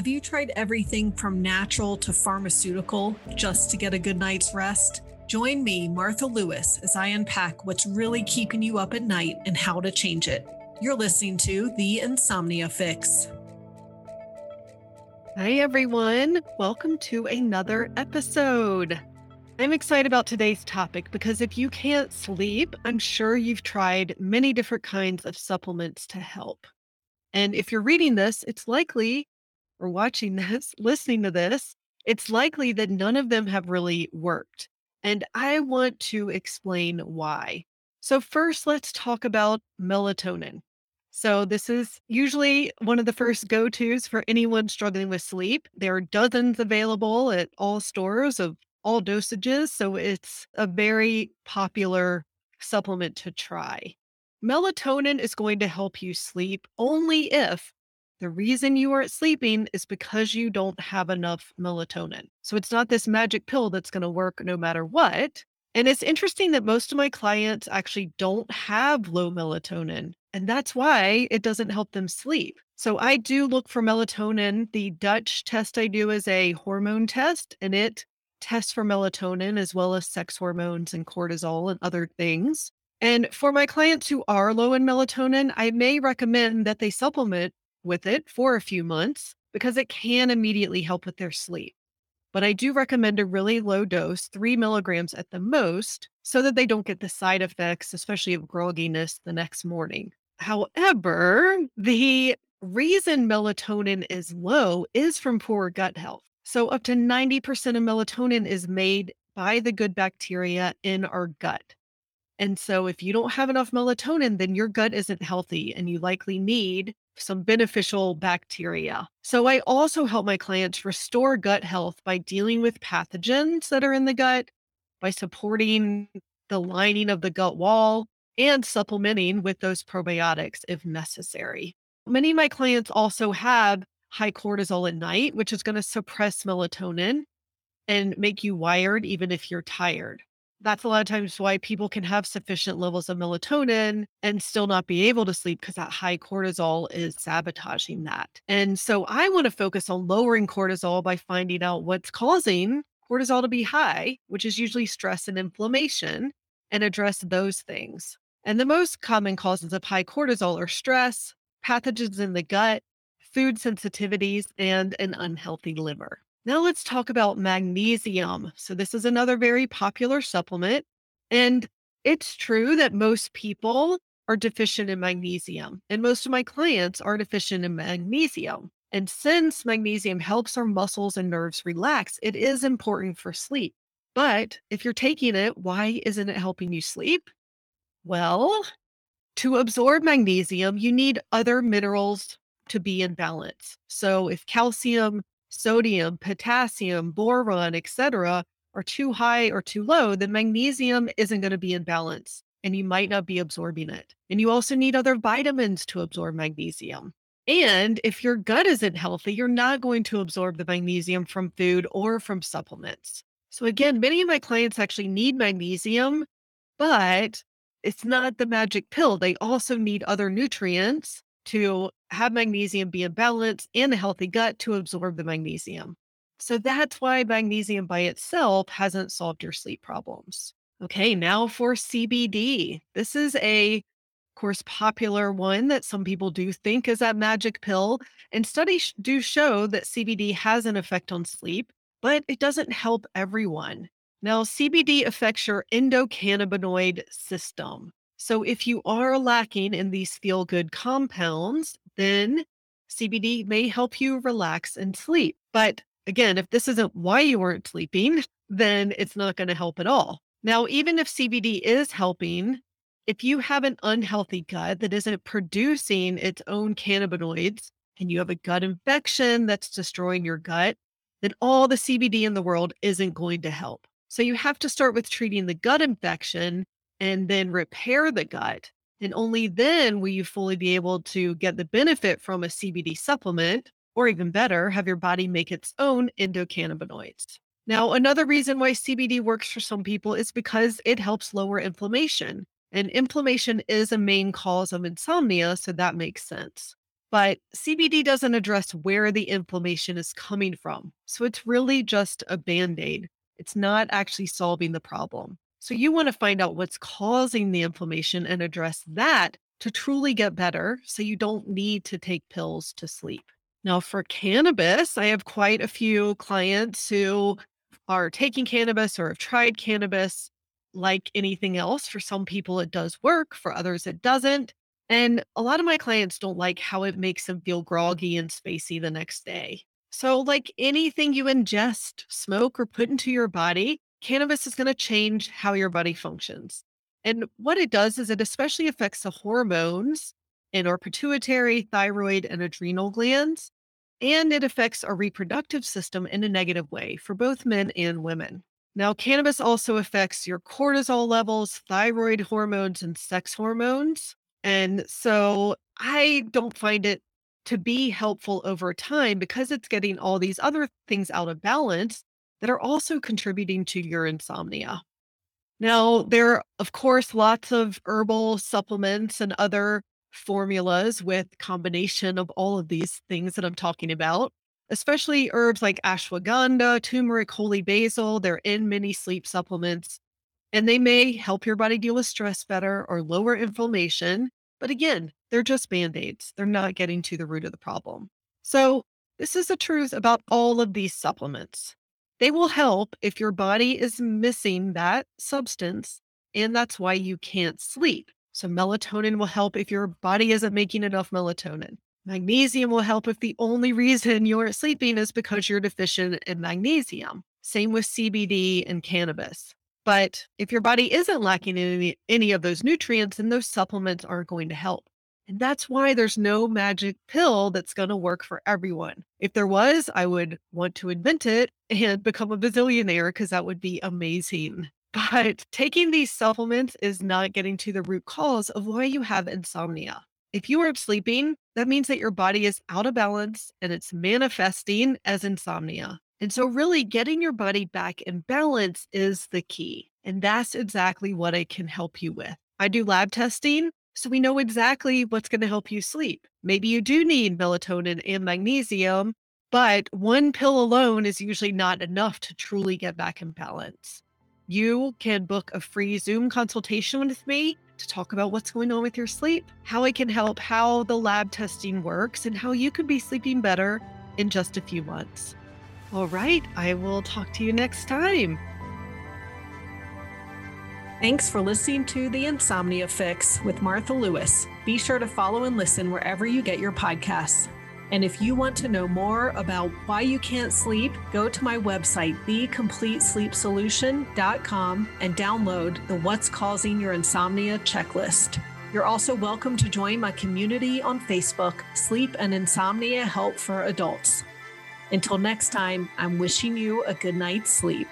Have you tried everything from natural to pharmaceutical just to get a good night's rest? Join me, Martha Lewis, as I unpack what's really keeping you up at night and how to change it. You're listening to The Insomnia Fix. Hi, everyone. Welcome to another episode. I'm excited about today's topic because if you can't sleep, I'm sure you've tried many different kinds of supplements to help. And if you're reading this, it's likely, or watching this, listening to this, it's likely that none of them have really worked. And I want to explain why. So, first, let's talk about melatonin. So, this is usually one of the first go tos for anyone struggling with sleep. There are dozens available at all stores of all dosages. So it's a very popular supplement to try. Melatonin is going to help you sleep only if the reason you aren't sleeping is because you don't have enough melatonin. So it's not this magic pill that's going to work no matter what. And it's interesting that most of my clients actually don't have low melatonin. And that's why it doesn't help them sleep. So I do look for melatonin. The Dutch test I do is a hormone test, and it tests for melatonin as well as sex hormones and cortisol and other things. And for my clients who are low in melatonin, I may recommend that they supplement with it for a few months because it can immediately help with their sleep. But I do recommend a really low dose, three milligrams at the most, so that they don't get the side effects, especially of grogginess the next morning. However, the reason melatonin is low is from poor gut health. So, up to 90% of melatonin is made by the good bacteria in our gut. And so, if you don't have enough melatonin, then your gut isn't healthy and you likely need some beneficial bacteria. So, I also help my clients restore gut health by dealing with pathogens that are in the gut, by supporting the lining of the gut wall, and supplementing with those probiotics if necessary. Many of my clients also have high cortisol at night, which is going to suppress melatonin and make you wired even if you're tired. That's a lot of times why people can have sufficient levels of melatonin and still not be able to sleep because that high cortisol is sabotaging that. And so I want to focus on lowering cortisol by finding out what's causing cortisol to be high, which is usually stress and inflammation, and address those things. And the most common causes of high cortisol are stress, pathogens in the gut, food sensitivities, and an unhealthy liver. Now let's talk about magnesium. So, this is another very popular supplement. And it's true that most people are deficient in magnesium, and most of my clients are deficient in magnesium. And since magnesium helps our muscles and nerves relax, it is important for sleep. But if you're taking it, why isn't it helping you sleep? Well, to absorb magnesium, you need other minerals to be in balance. So if calcium, sodium, potassium, boron, etc., are too high or too low, then magnesium isn't going to be in balance and you might not be absorbing it. And you also need other vitamins to absorb magnesium. And if your gut isn't healthy, you're not going to absorb the magnesium from food or from supplements. So, again, many of my clients actually need magnesium, but it's not the magic pill. They also need other nutrients to have magnesium be in balance and a healthy gut to absorb the magnesium. So that's why magnesium by itself hasn't solved your sleep problems. Okay, now for CBD. This is a, of course, popular one that some people do think is that magic pill. And studies do show that CBD has an effect on sleep, but it doesn't help everyone. Now, CBD affects your endocannabinoid system. So if you are lacking in these feel good compounds, then CBD may help you relax and sleep. But again, if this isn't why you aren't sleeping, then it's not going to help at all. Now, even if CBD is helping, if you have an unhealthy gut that isn't producing its own cannabinoids and you have a gut infection that's destroying your gut, then all the CBD in the world isn't going to help. So you have to start with treating the gut infection and then repair the gut. And only then will you fully be able to get the benefit from a CBD supplement, or even better, have your body make its own endocannabinoids. Now, another reason why CBD works for some people is because it helps lower inflammation. And inflammation is a main cause of insomnia, so that makes sense. But CBD doesn't address where the inflammation is coming from. So it's really just a band aid. It's not actually solving the problem. So you want to find out what's causing the inflammation and address that to truly get better so you don't need to take pills to sleep. Now, for cannabis, I have quite a few clients who are taking cannabis or have tried cannabis. Like anything else, for some people it does work, for others it doesn't. And a lot of my clients don't like how it makes them feel groggy and spacey the next day. So, like anything you ingest, smoke, or put into your body, cannabis is going to change how your body functions. And what it does is it especially affects the hormones in our pituitary, thyroid, and adrenal glands. And it affects our reproductive system in a negative way for both men and women. Now, cannabis also affects your cortisol levels, thyroid hormones, and sex hormones. And so I don't find it to be helpful over time because it's getting all these other things out of balance that are also contributing to your insomnia. Now, there are, of course, lots of herbal supplements and other formulas with combination of all of these things that I'm talking about, especially herbs like ashwagandha, turmeric, holy basil. They're in many sleep supplements and they may help your body deal with stress better or lower inflammation. But again, they're just band aids. They're not getting to the root of the problem. So, this is the truth about all of these supplements. They will help if your body is missing that substance, and that's why you can't sleep. So, melatonin will help if your body isn't making enough melatonin. Magnesium will help if the only reason you're sleeping is because you're deficient in magnesium. Same with CBD and cannabis. But if your body isn't lacking any, any of those nutrients, then those supplements aren't going to help. And that's why there's no magic pill that's going to work for everyone. If there was, I would want to invent it and become a bazillionaire because that would be amazing. But taking these supplements is not getting to the root cause of why you have insomnia. If you aren't sleeping, that means that your body is out of balance and it's manifesting as insomnia. And so, really, getting your body back in balance is the key. And that's exactly what I can help you with. I do lab testing so we know exactly what's going to help you sleep. Maybe you do need melatonin and magnesium, but one pill alone is usually not enough to truly get back in balance. You can book a free Zoom consultation with me to talk about what's going on with your sleep, how I can help, how the lab testing works, and how you could be sleeping better in just a few months. All right, I will talk to you next time. Thanks for listening to The Insomnia Fix with Martha Lewis. Be sure to follow and listen wherever you get your podcasts. And if you want to know more about why you can't sleep, go to my website, thecompletesleepsolution.com, and download the What's Causing Your Insomnia checklist. You're also welcome to join my community on Facebook, Sleep and Insomnia Help for Adults. Until next time, I'm wishing you a good night's sleep.